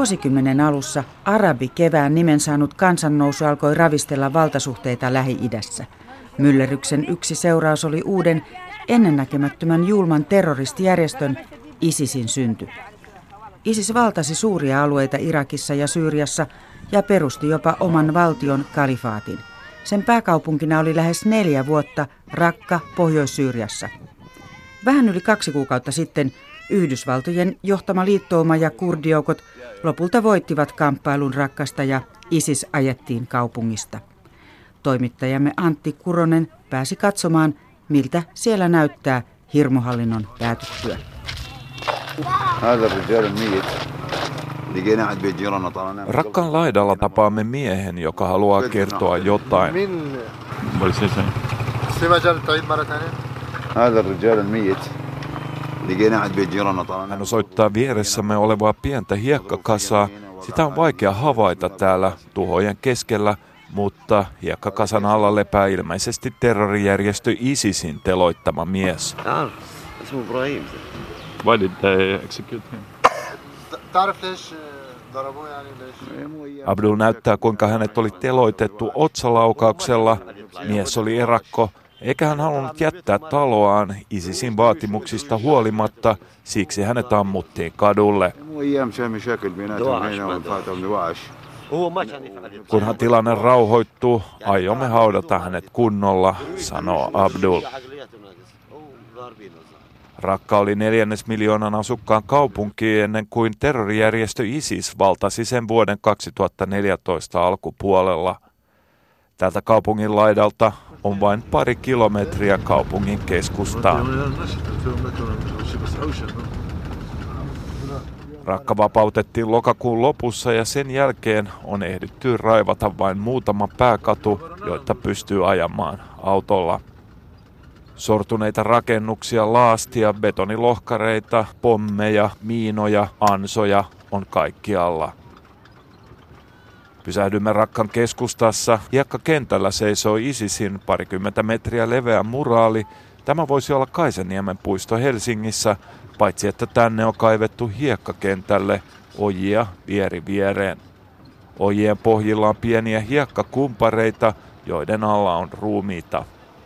Vuosikymmenen alussa arabi kevään nimen saanut kansannousu alkoi ravistella valtasuhteita Lähi-idässä. Myllerryksen yksi seuraus oli uuden ennennäkemättömän julman terroristijärjestön ISISin synty. ISIS valtasi suuria alueita Irakissa ja Syyriassa ja perusti jopa oman valtion kalifaatin. Sen pääkaupunkina oli lähes neljä vuotta Rakka Pohjois-Syyriassa. Vähän yli kaksi kuukautta sitten Yhdysvaltojen johtama liittouma ja kurdijoukot lopulta voittivat kamppailun rakkasta ja ISIS ajettiin kaupungista. Toimittajamme Antti Kuronen pääsi katsomaan, miltä siellä näyttää hirmuhallinnon päätyttyä. Rakkaan laidalla tapaamme miehen, joka haluaa kertoa jotain. Hän osoittaa vieressämme olevaa pientä hiekkakasaa. Sitä on vaikea havaita täällä tuhojen keskellä, mutta hiekkakasan alla lepää ilmeisesti terrorijärjestö ISISin teloittama mies. Why did they execute him? Abdul näyttää, kuinka hänet oli teloitettu otsalaukauksella. Mies oli erakko, eikä hän halunnut jättää taloaan ISISin vaatimuksista huolimatta, siksi hänet ammuttiin kadulle. Kunhan tilanne rauhoittuu, aiomme haudata hänet kunnolla, sanoo Abdul. Rakka oli neljännes miljoonan asukkaan kaupunki ennen kuin terrorijärjestö ISIS valtasi sen vuoden 2014 alkupuolella. Tältä kaupungin laidalta on vain pari kilometriä kaupungin keskustaan. Rakka vapautettiin lokakuun lopussa ja sen jälkeen on ehditty raivata vain muutama pääkatu, joita pystyy ajamaan autolla. Sortuneita rakennuksia, laastia, betonilohkareita, pommeja, miinoja, ansoja on kaikkialla. Pysähdymme Rakkan keskustassa. kentällä seisoo ISISin parikymmentä metriä leveä muraali. Tämä voisi olla Kaisaniemen puisto Helsingissä, paitsi että tänne on kaivettu hiekkakentälle ojia vieri viereen. Ojien pohjilla on pieniä hiekkakumpareita, joiden alla on ruumiita.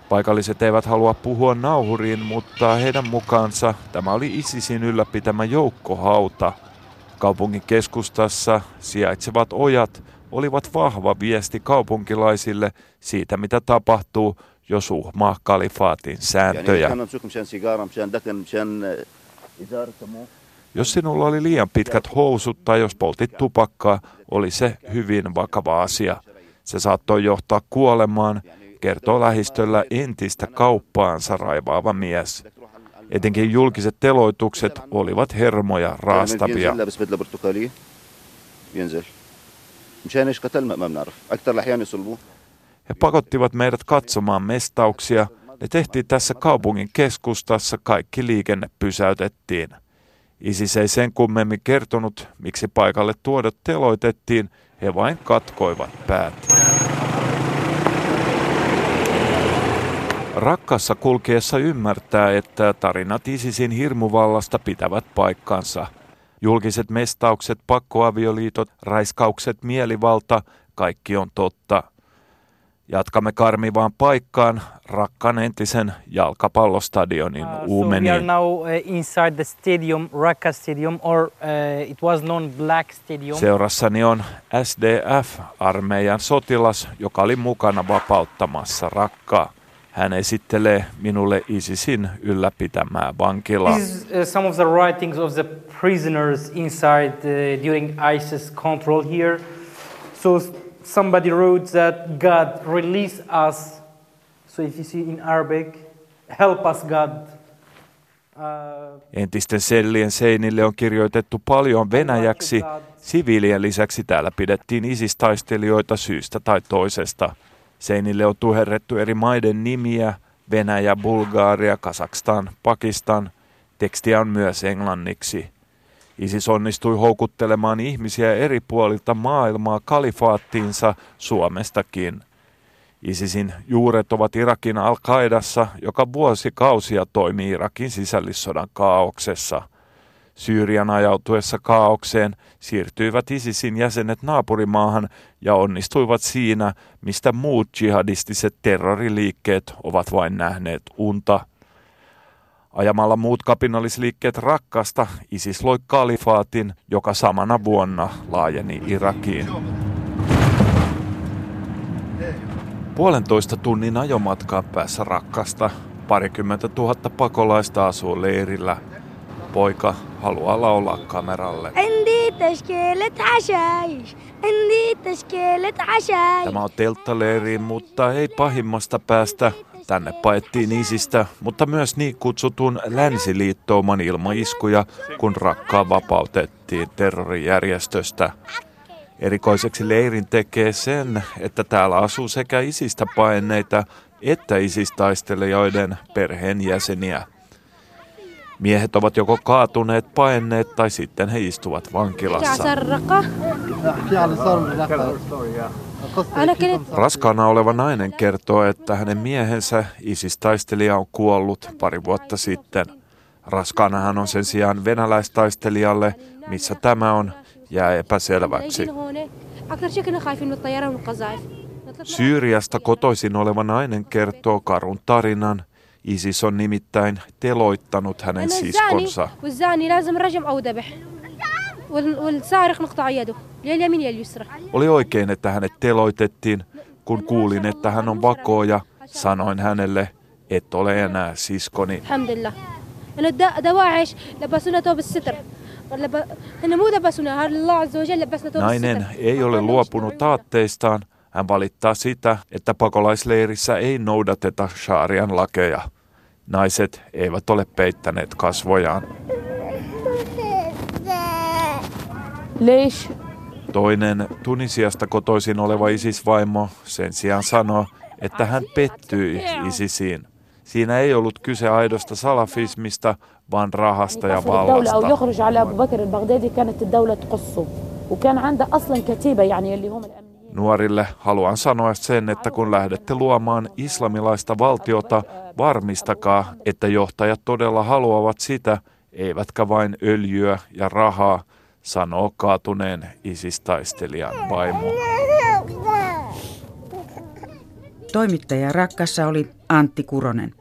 Paikalliset eivät halua puhua nauhuriin, mutta heidän mukaansa tämä oli ISISin ylläpitämä joukkohauta. Kaupungin keskustassa sijaitsevat ojat olivat vahva viesti kaupunkilaisille siitä, mitä tapahtuu, jos uhmaa kalifaatin sääntöjä. Jos sinulla oli liian pitkät housut tai jos poltit tupakkaa, oli se hyvin vakava asia. Se saattoi johtaa kuolemaan kertoo lähistöllä entistä kauppaansa raivaava mies. Etenkin julkiset teloitukset olivat hermoja raastavia. He pakottivat meidät katsomaan mestauksia. Ne tehtiin tässä kaupungin keskustassa, kaikki liikenne pysäytettiin. Isis ei sen kummemmin kertonut, miksi paikalle tuodot teloitettiin, he vain katkoivat päät. Rakkassa kulkeessa ymmärtää, että tarinat ISISin hirmuvallasta pitävät paikkansa. Julkiset mestaukset, pakkoavioliitot, raiskaukset, mielivalta, kaikki on totta. Jatkamme karmivaan paikkaan, rakkaan entisen jalkapallostadionin uh, uumeniin. So we are now uh, inside the stadium, Raqqa Stadium, or uh, it was known Black Stadium. Seurassani on SDF-armeijan sotilas, joka oli mukana vapauttamassa Rakkaa. Hän esittelee minulle ISISin ylläpitämää vankilaa. This is uh, some of the writings of the prisoners inside uh, during ISIS control here. So somebody wrote that God release us. So if you see in Arabic, help us God. Uh, Entisten sellien seinille on kirjoitettu paljon venäjäksi. Siviilien lisäksi täällä pidettiin isistaistelijoita syystä tai toisesta. Seinille on tuherrettu eri maiden nimiä, Venäjä, Bulgaaria, Kazakstan, Pakistan. Tekstiä on myös englanniksi. ISIS onnistui houkuttelemaan ihmisiä eri puolilta maailmaa kalifaattiinsa Suomestakin. ISISin juuret ovat Irakin al-Qaidassa, joka vuosikausia toimii Irakin sisällissodan kaauksessa. Syyrian ajautuessa kaaukseen siirtyivät ISISin jäsenet naapurimaahan ja onnistuivat siinä, mistä muut jihadistiset terroriliikkeet ovat vain nähneet unta. Ajamalla muut kapinallisliikkeet rakkasta, ISIS loi kalifaatin, joka samana vuonna laajeni Irakiin. Puolentoista tunnin ajomatkaa päässä rakkasta parikymmentä tuhatta pakolaista asuu leirillä. Poika haluaa laulaa kameralle. Tämä on telttaleiri, mutta ei pahimmasta päästä. Tänne paettiin isistä, mutta myös niin kutsutun länsiliittouman ilmaiskuja, kun rakkaa vapautettiin terrorijärjestöstä. Erikoiseksi leirin tekee sen, että täällä asuu sekä isistä paineita että isistaistelijoiden perheenjäseniä. Miehet ovat joko kaatuneet, paenneet tai sitten he istuvat vankilassa. Raskaana oleva nainen kertoo, että hänen miehensä isistaistelija on kuollut pari vuotta sitten. Raskaana hän on sen sijaan venäläistaistelijalle, missä tämä on, jää epäselväksi. Syyriasta kotoisin oleva nainen kertoo karun tarinan. ISIS on nimittäin teloittanut hänen siskonsa. Oli oikein, että hänet teloitettiin. Kun kuulin, että hän on vakooja, sanoin hänelle, et ole enää siskoni. Nainen ei ole luopunut taatteistaan, hän valittaa sitä, että pakolaisleirissä ei noudateta shaarian lakeja. Naiset eivät ole peittäneet kasvojaan. Toinen Tunisiasta kotoisin oleva ISIS-vaimo sen sijaan sanoo, että hän pettyi ISISiin. Siinä ei ollut kyse aidosta salafismista, vaan rahasta ja vallasta. Nuorille haluan sanoa sen, että kun lähdette luomaan islamilaista valtiota, varmistakaa, että johtajat todella haluavat sitä, eivätkä vain öljyä ja rahaa, sanoo kaatuneen isistaistelijan vaimo. Toimittaja Rakkassa oli Antti Kuronen.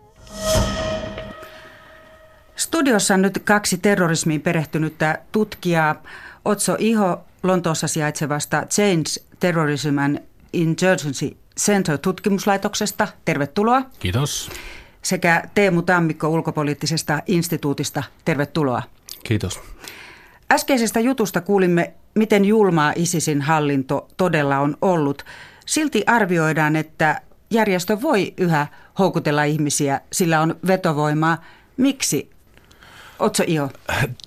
Studiossa on nyt kaksi terrorismiin perehtynyttä tutkijaa. Otso Iho Lontoossa sijaitsevasta Change Terrorism and Insurgency Center tutkimuslaitoksesta. Tervetuloa. Kiitos. Sekä Teemu Tammikko ulkopoliittisesta instituutista. Tervetuloa. Kiitos. Äskeisestä jutusta kuulimme, miten julmaa ISISin hallinto todella on ollut. Silti arvioidaan, että järjestö voi yhä houkutella ihmisiä, sillä on vetovoimaa. Miksi? Otso Io.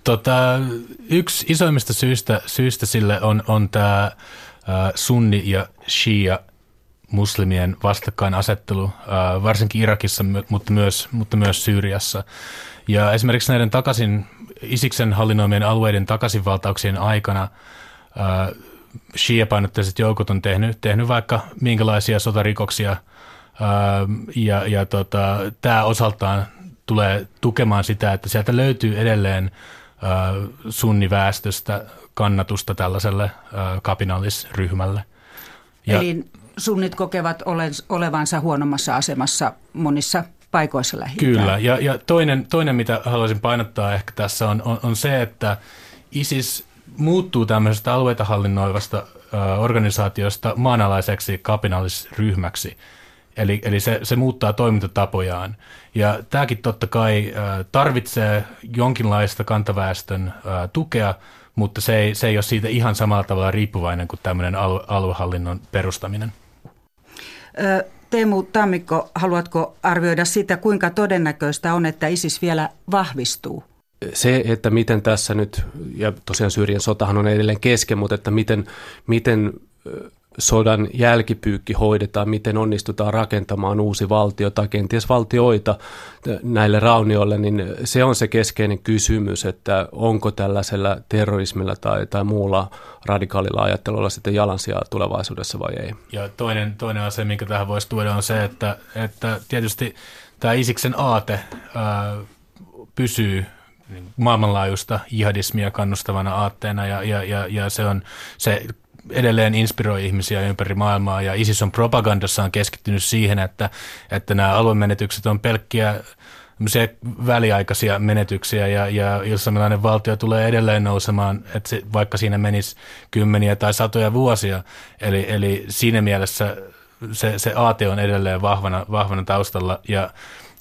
Tota, yksi isoimmista syistä, syistä sille on, on tämä sunni- ja shia muslimien vastakkainasettelu, varsinkin Irakissa, mutta myös, mutta myös Syyriassa. Ja esimerkiksi näiden takaisin, Isiksen hallinnoimien alueiden takaisinvaltauksien aikana shia-painotteiset joukot on tehnyt, tehnyt vaikka minkälaisia sotarikoksia, ja, ja tota, tämä osaltaan tulee tukemaan sitä, että sieltä löytyy edelleen sunniväestöstä kannatusta tällaiselle kapinallisryhmälle. Ja, Eli sunnit kokevat olevansa huonommassa asemassa monissa paikoissa lähi Kyllä, ja, ja toinen, toinen, mitä haluaisin painottaa ehkä tässä on, on, on se, että ISIS muuttuu tämmöisestä alueita hallinnoivasta organisaatiosta maanalaiseksi kapinallisryhmäksi. Eli, eli se, se muuttaa toimintatapojaan. Ja tämäkin totta kai tarvitsee jonkinlaista kantaväestön tukea, mutta se ei, se ei ole siitä ihan samalla tavalla riippuvainen kuin tämmöinen alue, aluehallinnon perustaminen. Teemu Tammikko, haluatko arvioida sitä, kuinka todennäköistä on, että ISIS vielä vahvistuu? Se, että miten tässä nyt, ja tosiaan Syyrian sotahan on edelleen kesken, mutta että miten, miten sodan jälkipyykki hoidetaan, miten onnistutaan rakentamaan uusi valtio tai kenties valtioita näille raunioille, niin se on se keskeinen kysymys, että onko tällaisella terrorismilla tai, tai muulla radikaalilla ajattelulla sitten jalansijaa tulevaisuudessa vai ei. Ja toinen, toinen asia, minkä tähän voisi tuoda, on se, että, että tietysti tämä Isiksen aate ää, pysyy maailmanlaajuista jihadismia kannustavana aatteena ja, ja, ja, ja se, on, se edelleen inspiroi ihmisiä ympäri maailmaa ja ISIS on propagandassaan keskittynyt siihen, että, että nämä aluemenetykset on pelkkiä väliaikaisia menetyksiä ja, ja islamilainen valtio tulee edelleen nousemaan, että se, vaikka siinä menisi kymmeniä tai satoja vuosia. Eli, eli siinä mielessä se, se aate on edelleen vahvana, vahvana taustalla ja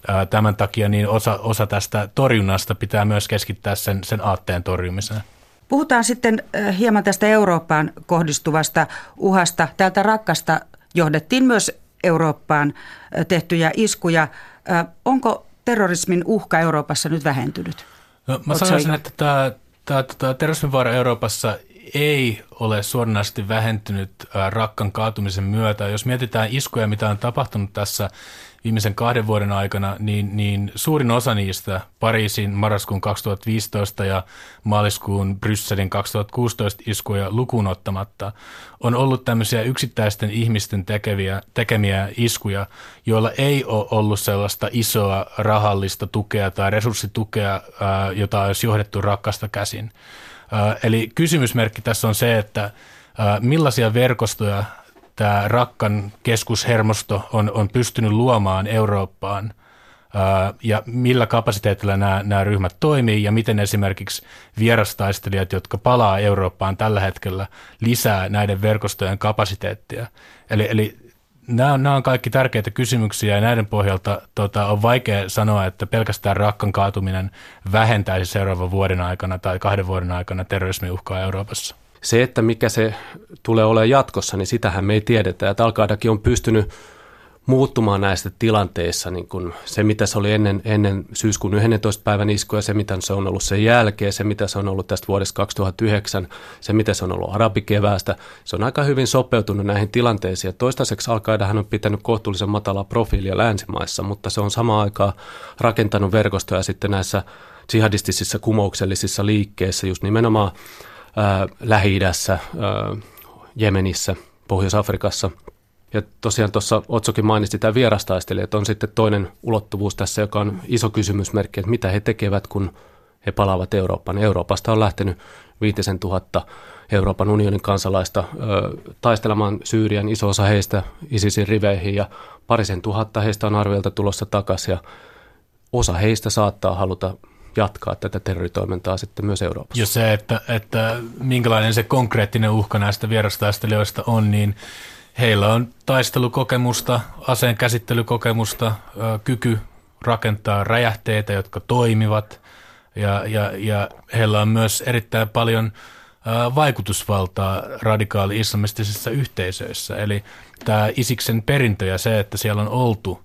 ää, tämän takia niin osa, osa tästä torjunnasta pitää myös keskittää sen, sen aatteen torjumiseen. Puhutaan sitten hieman tästä Eurooppaan kohdistuvasta uhasta. Täältä rakkasta johdettiin myös Eurooppaan tehtyjä iskuja. Onko terrorismin uhka Euroopassa nyt vähentynyt? No, mä sanoisin, että tämä, tämä, tämä terrorismin vaara Euroopassa ei ole suoranaisesti vähentynyt rakkan kaatumisen myötä. Jos mietitään iskuja, mitä on tapahtunut tässä viimeisen kahden vuoden aikana, niin, niin suurin osa niistä Pariisin marraskuun 2015 ja maaliskuun Brysselin 2016 iskuja lukuun ottamatta on ollut tämmöisiä yksittäisten ihmisten tekeviä, tekemiä iskuja, joilla ei ole ollut sellaista isoa rahallista tukea tai resurssitukea, jota olisi johdettu rakkasta käsin. Eli kysymysmerkki tässä on se, että millaisia verkostoja tämä Rakkan keskushermosto on, on pystynyt luomaan Eurooppaan ja millä kapasiteetilla nämä, nämä ryhmät toimii ja miten esimerkiksi vierastaistelijat, jotka palaa Eurooppaan tällä hetkellä, lisää näiden verkostojen kapasiteettia. Eli, eli nämä, on, nämä on kaikki tärkeitä kysymyksiä ja näiden pohjalta tota, on vaikea sanoa, että pelkästään rakkan kaatuminen vähentäisi seuraavan vuoden aikana tai kahden vuoden aikana terrorismiuhkaa Euroopassa. Se, että mikä se tulee olemaan jatkossa, niin sitähän me ei tiedetä. Ja Al-Qaedakin on pystynyt muuttumaan näistä tilanteissa, niin kuin se mitä se oli ennen, ennen syyskuun 11. päivän iskuja, se mitä se on ollut sen jälkeen, se mitä se on ollut tästä vuodesta 2009, se mitä se on ollut arabikeväästä, se on aika hyvin sopeutunut näihin tilanteisiin. Ja toistaiseksi al on pitänyt kohtuullisen matalaa profiilia länsimaissa, mutta se on samaan aikaan rakentanut verkostoja sitten näissä jihadistisissa kumouksellisissa liikkeissä, just nimenomaan Lähi-idässä, Jemenissä, Pohjois-Afrikassa. Ja tosiaan tuossa Otsokin mainitsi tämä vierastaistelijat on sitten toinen ulottuvuus tässä, joka on iso kysymysmerkki, että mitä he tekevät, kun he palaavat Eurooppaan. Euroopasta on lähtenyt 5000 Euroopan unionin kansalaista ö, taistelemaan Syyrian, iso osa heistä ISISin riveihin ja parisen tuhatta heistä on arviolta tulossa takaisin ja osa heistä saattaa haluta jatkaa tätä terroritoimintaa sitten myös Euroopassa. Ja se, että, että minkälainen se konkreettinen uhka näistä vierastaistelijoista on, niin heillä on taistelukokemusta, aseen käsittelykokemusta, kyky rakentaa räjähteitä, jotka toimivat, ja, ja, ja heillä on myös erittäin paljon vaikutusvaltaa radikaali-islamistisissa yhteisöissä. Eli tämä Isiksen perintö ja se, että siellä on oltu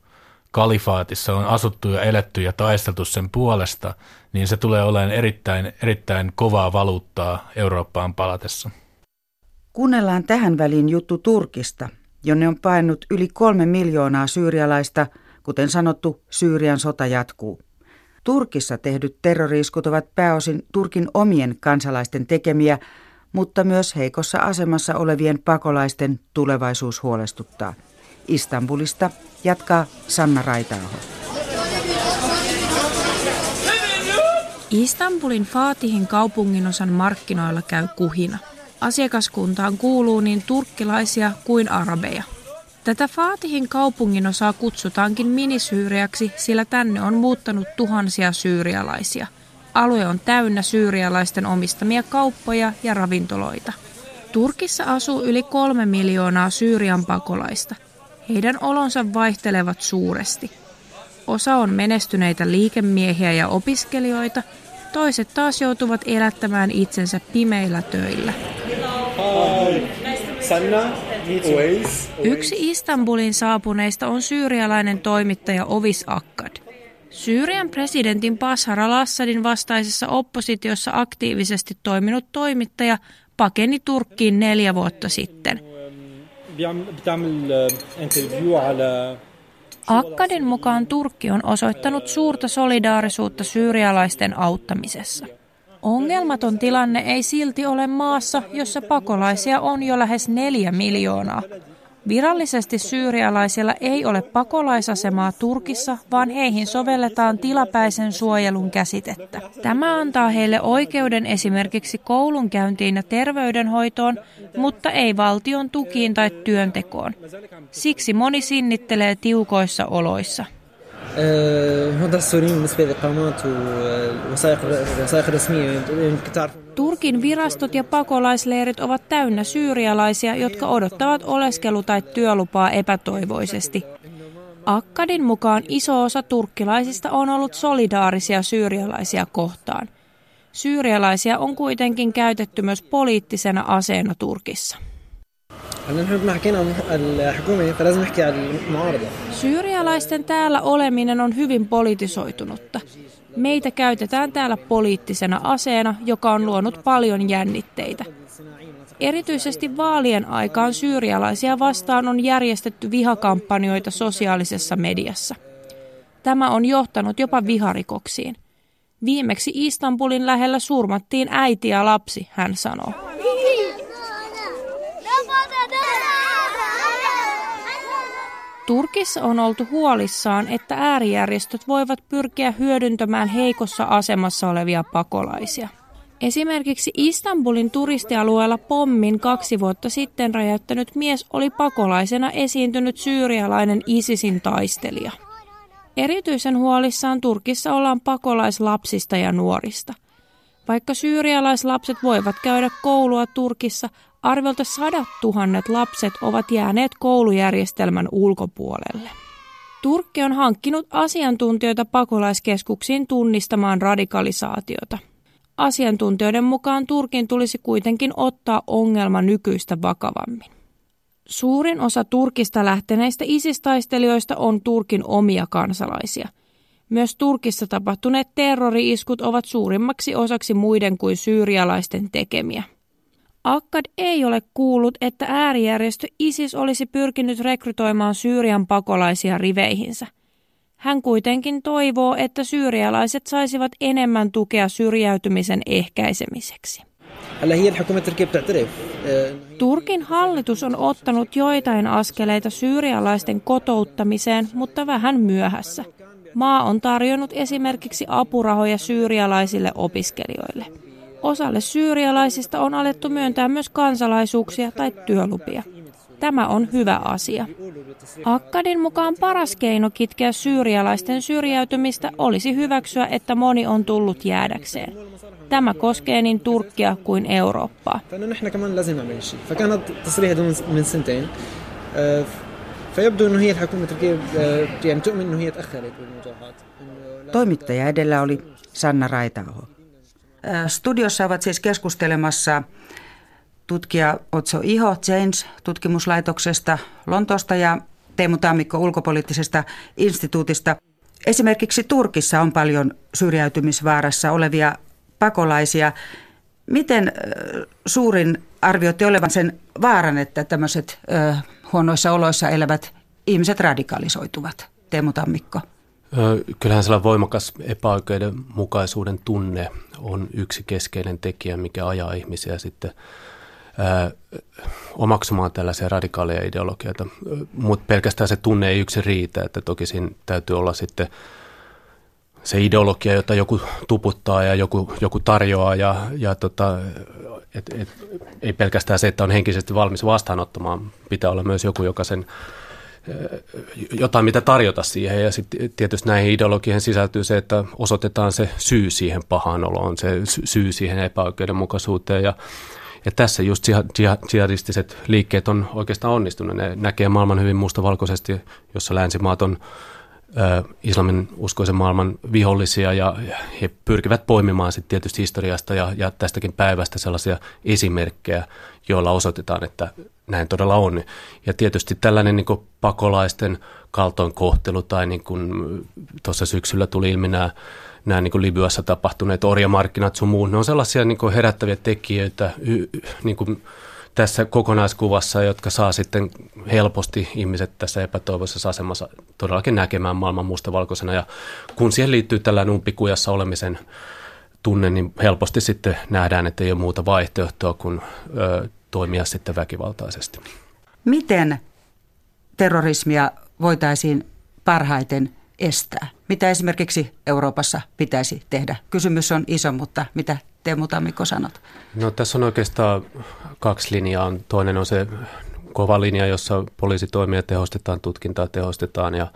kalifaatissa, on asuttu ja eletty ja taisteltu sen puolesta, niin se tulee olemaan erittäin, erittäin kovaa valuuttaa Eurooppaan palatessa. Kuunnellaan tähän väliin juttu Turkista, jonne on painut yli kolme miljoonaa syyrialaista, kuten sanottu, Syyrian sota jatkuu. Turkissa tehdyt terroriiskut ovat pääosin Turkin omien kansalaisten tekemiä, mutta myös heikossa asemassa olevien pakolaisten tulevaisuus huolestuttaa. Istanbulista jatkaa Sanna Raitaaho. Istanbulin Fatihin kaupunginosan markkinoilla käy kuhina. Asiakaskuntaan kuuluu niin turkkilaisia kuin arabeja. Tätä Fatihin kaupunginosaa kutsutaankin minisyyriaksi, sillä tänne on muuttanut tuhansia syyrialaisia. Alue on täynnä syyrialaisten omistamia kauppoja ja ravintoloita. Turkissa asuu yli kolme miljoonaa Syyrian pakolaista. Heidän olonsa vaihtelevat suuresti. Osa on menestyneitä liikemiehiä ja opiskelijoita, toiset taas joutuvat elättämään itsensä pimeillä töillä. Yksi Istanbulin saapuneista on syyrialainen toimittaja Ovis Akkad. Syyrian presidentin Bashar al-Assadin vastaisessa oppositiossa aktiivisesti toiminut toimittaja pakeni Turkkiin neljä vuotta sitten. Akkadin mukaan Turkki on osoittanut suurta solidaarisuutta syyrialaisten auttamisessa. Ongelmaton tilanne ei silti ole maassa, jossa pakolaisia on jo lähes neljä miljoonaa. Virallisesti syyrialaisilla ei ole pakolaisasemaa Turkissa, vaan heihin sovelletaan tilapäisen suojelun käsitettä. Tämä antaa heille oikeuden esimerkiksi koulunkäyntiin ja terveydenhoitoon, mutta ei valtion tukiin tai työntekoon. Siksi moni sinnittelee tiukoissa oloissa. Turkin virastot ja pakolaisleirit ovat täynnä syyrialaisia, jotka odottavat oleskelu- tai työlupaa epätoivoisesti. Akkadin mukaan iso osa turkkilaisista on ollut solidaarisia syyrialaisia kohtaan. Syyrialaisia on kuitenkin käytetty myös poliittisena aseena Turkissa. Syyrialaisten täällä oleminen on hyvin politisoitunutta. Meitä käytetään täällä poliittisena aseena, joka on luonut paljon jännitteitä. Erityisesti vaalien aikaan syyrialaisia vastaan on järjestetty vihakampanjoita sosiaalisessa mediassa. Tämä on johtanut jopa viharikoksiin. Viimeksi Istanbulin lähellä surmattiin äiti ja lapsi, hän sanoo. Turkissa on oltu huolissaan, että äärijärjestöt voivat pyrkiä hyödyntämään heikossa asemassa olevia pakolaisia. Esimerkiksi Istanbulin turistialueella pommin kaksi vuotta sitten räjäyttänyt mies oli pakolaisena esiintynyt syyrialainen ISISin taistelija. Erityisen huolissaan Turkissa ollaan pakolaislapsista ja nuorista. Vaikka syyrialaislapset voivat käydä koulua Turkissa, Arviolta sadat tuhannet lapset ovat jääneet koulujärjestelmän ulkopuolelle. Turkki on hankkinut asiantuntijoita pakolaiskeskuksiin tunnistamaan radikalisaatiota. Asiantuntijoiden mukaan Turkin tulisi kuitenkin ottaa ongelma nykyistä vakavammin. Suurin osa Turkista lähteneistä isistaistelijoista on Turkin omia kansalaisia. Myös Turkissa tapahtuneet terrori-iskut ovat suurimmaksi osaksi muiden kuin syyrialaisten tekemiä. Akkad ei ole kuullut, että äärijärjestö ISIS olisi pyrkinyt rekrytoimaan Syyrian pakolaisia riveihinsä. Hän kuitenkin toivoo, että syyrialaiset saisivat enemmän tukea syrjäytymisen ehkäisemiseksi. Turkin hallitus on ottanut joitain askeleita syyrialaisten kotouttamiseen, mutta vähän myöhässä. Maa on tarjonnut esimerkiksi apurahoja syyrialaisille opiskelijoille. Osalle syyrialaisista on alettu myöntää myös kansalaisuuksia tai työlupia. Tämä on hyvä asia. Akkadin mukaan paras keino kitkeä syyrialaisten syrjäytymistä olisi hyväksyä, että moni on tullut jäädäkseen. Tämä koskee niin Turkkia kuin Eurooppaa. Toimittaja edellä oli Sanna Raitaho. Studiossa ovat siis keskustelemassa tutkija Otso Iho James tutkimuslaitoksesta Lontoosta ja Teemu Tammikko ulkopoliittisesta instituutista. Esimerkiksi Turkissa on paljon syrjäytymisvaarassa olevia pakolaisia. Miten suurin arvioitte olevan sen vaaran, että tämmöiset huonoissa oloissa elävät ihmiset radikalisoituvat? Teemu Tammikko. Kyllähän sellainen voimakas epäoikeudenmukaisuuden tunne on yksi keskeinen tekijä, mikä ajaa ihmisiä sitten omaksumaan tällaisia radikaaleja ideologioita. Mutta pelkästään se tunne ei yksin riitä, että toki siinä täytyy olla sitten se ideologia, jota joku tuputtaa ja joku, joku tarjoaa ja, ja tota, et, et, ei pelkästään se, että on henkisesti valmis vastaanottamaan, pitää olla myös joku, joka sen jotain, mitä tarjota siihen. Ja sitten tietysti näihin ideologioihin sisältyy se, että osoitetaan se syy siihen pahaan oloon, se syy siihen epäoikeudenmukaisuuteen. Ja, ja tässä just jihadistiset liikkeet on oikeastaan onnistunut. Ne näkee maailman hyvin mustavalkoisesti, jossa länsimaat on islamin uskoisen maailman vihollisia ja he pyrkivät poimimaan sitten tietysti historiasta ja, ja tästäkin päivästä sellaisia esimerkkejä, joilla osoitetaan, että näin todella on. Ja tietysti tällainen niin pakolaisten kaltoinkohtelu tai niin kuin tuossa syksyllä tuli ilmi nämä, nämä niin kuin Libyassa tapahtuneet orjamarkkinat sun muun, ne on sellaisia niin kuin herättäviä tekijöitä niin kuin tässä kokonaiskuvassa, jotka saa sitten helposti ihmiset tässä epätoivoisessa asemassa todellakin näkemään maailman mustavalkoisena. Ja kun siihen liittyy tällainen umpikujassa olemisen tunne, niin helposti sitten nähdään, että ei ole muuta vaihtoehtoa kuin ö, toimia sitten väkivaltaisesti. Miten terrorismia voitaisiin parhaiten estää? Mitä esimerkiksi Euroopassa pitäisi tehdä? Kysymys on iso, mutta mitä Teemu Tammikko sanot? No tässä on oikeastaan kaksi linjaa. Toinen on se kova linja, jossa poliisitoimia tehostetaan, tutkintaa tehostetaan ja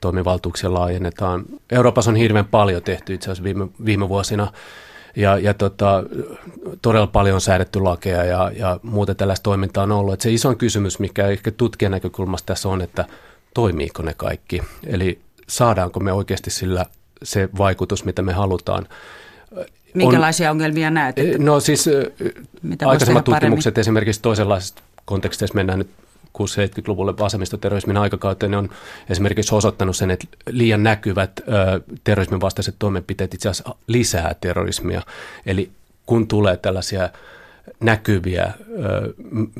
toimivaltuuksia laajennetaan. Euroopassa on hirveän paljon tehty itse asiassa viime, viime vuosina ja, ja tota, todella paljon on säädetty lakeja ja, ja muuta tällaista toimintaa on ollut. Et se iso kysymys, mikä ehkä tutkijan näkökulmasta tässä on, että toimiiko ne kaikki. Eli saadaanko me oikeasti sillä se vaikutus, mitä me halutaan. Minkälaisia on, ongelmia näet? No siis Mitä aikaisemmat tutkimukset paremmin? esimerkiksi toisenlaisista konteksteissa mennään nyt 60-70-luvulle vasemmistoterrorismin aikakauteen on esimerkiksi osoittanut sen, että liian näkyvät ö, terrorismin vastaiset toimenpiteet itse asiassa lisää terrorismia. Eli kun tulee tällaisia näkyviä ö,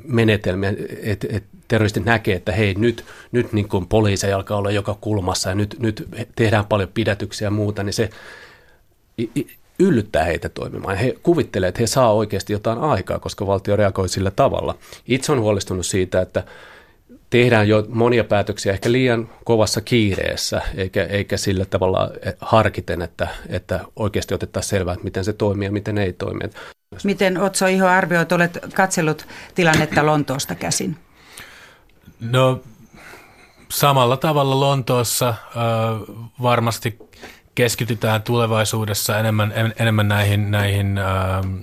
menetelmiä, että et terroristit näkee, että hei nyt, nyt niin kuin poliiseja alkaa olla joka kulmassa ja nyt, nyt tehdään paljon pidätyksiä ja muuta, niin se yllyttää heitä toimimaan. He kuvittelevat, että he saa oikeasti jotain aikaa, koska valtio reagoi sillä tavalla. Itse on huolestunut siitä, että tehdään jo monia päätöksiä ehkä liian kovassa kiireessä, eikä, eikä sillä tavalla harkiten, että, että oikeasti otettaisiin selvää, että miten se toimii ja miten ei toimi. Miten Otso Iho arvioit, olet katsellut tilannetta Lontoosta käsin? No samalla tavalla Lontoossa äh, varmasti keskitytään tulevaisuudessa enemmän, enemmän näihin, näihin ähm,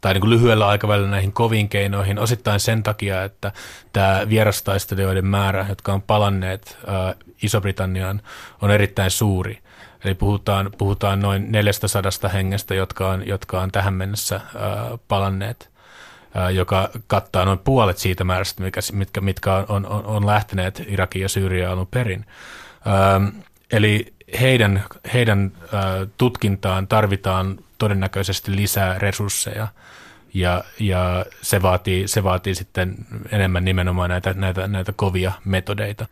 tai niin kuin lyhyellä aikavälillä näihin koviin keinoihin, osittain sen takia, että tämä vierastaistelijoiden määrä, jotka on palanneet äh, Iso-Britanniaan, on erittäin suuri. Eli puhutaan, puhutaan noin 400 hengestä, jotka on, jotka on tähän mennessä äh, palanneet, äh, joka kattaa noin puolet siitä määrästä, mikä, mitkä, mitkä on, on, on lähteneet Irakiin ja Syyriaan alun perin. Ähm, eli heidän, heidän tutkintaan tarvitaan todennäköisesti lisää resursseja ja, ja se, vaatii, se vaatii sitten enemmän nimenomaan näitä, näitä, näitä kovia metodeita.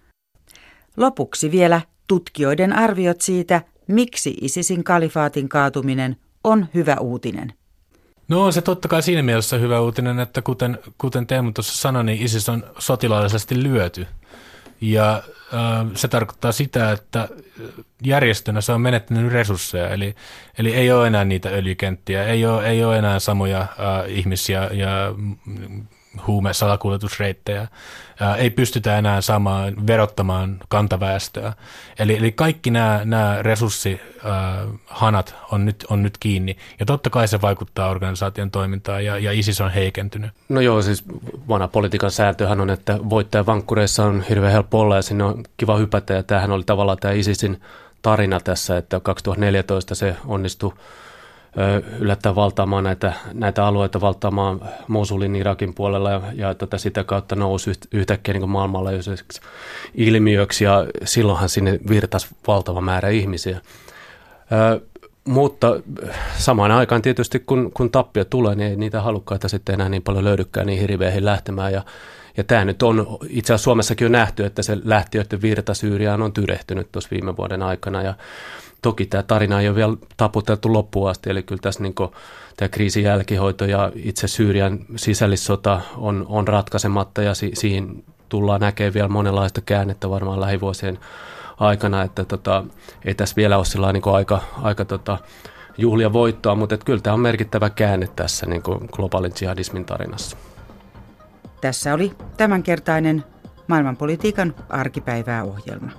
Lopuksi vielä tutkijoiden arviot siitä, miksi ISISin kalifaatin kaatuminen on hyvä uutinen. No on se totta kai siinä mielessä hyvä uutinen, että kuten, kuten Teemu tuossa sanoi, niin ISIS on sotilaallisesti lyöty. Ja se tarkoittaa sitä, että järjestönä se on menettänyt resursseja, eli, eli ei ole enää niitä öljykenttiä, ei ole, ei ole enää samoja äh, ihmisiä ja huumesalakuljetusreittejä. Ei pystytä enää saamaan verottamaan kantaväestöä. Eli, eli kaikki nämä, nämä resurssihanat on nyt, on nyt kiinni. Ja totta kai se vaikuttaa organisaation toimintaan ja, ja ISIS on heikentynyt. No joo, siis vanha politiikan sääntöhän on, että voittajan vankkureissa on hirveän helppo olla ja sinne on kiva hypätä. Ja tämähän oli tavallaan tämä ISISin tarina tässä, että 2014 se onnistui yllättää valtaamaan näitä, näitä alueita, valtaamaan Mosulin Irakin puolella ja, ja tota, sitä kautta nousi yhtäkkiä niin maailmanlaajuiseksi ilmiöksi ja silloinhan sinne virtasi valtava määrä ihmisiä. Ö, mutta samaan aikaan tietysti kun, kun tappio tulee, niin ei niitä halukkaita sitten enää niin paljon löydykään niihin riveihin lähtemään. Ja ja tämä nyt on itse asiassa Suomessakin on nähty, että se lähtiöiden virta Syyriaan on tyrehtynyt tuossa viime vuoden aikana. Ja Toki tämä tarina ei ole vielä taputeltu loppuun asti, eli kyllä tässä niin tämä kriisin jälkihoito ja itse Syyrian sisällissota on, on ratkaisematta. Ja si, siihen tullaan näkemään vielä monenlaista käännettä varmaan lähivuosien aikana, että tota, ei tässä vielä ole sillä niin aika, aika tota, juhlia voittoa, mutta kyllä tämä on merkittävä käänne tässä niin globaalin jihadismin tarinassa. Tässä oli tämänkertainen maailmanpolitiikan arkipäivää ohjelma.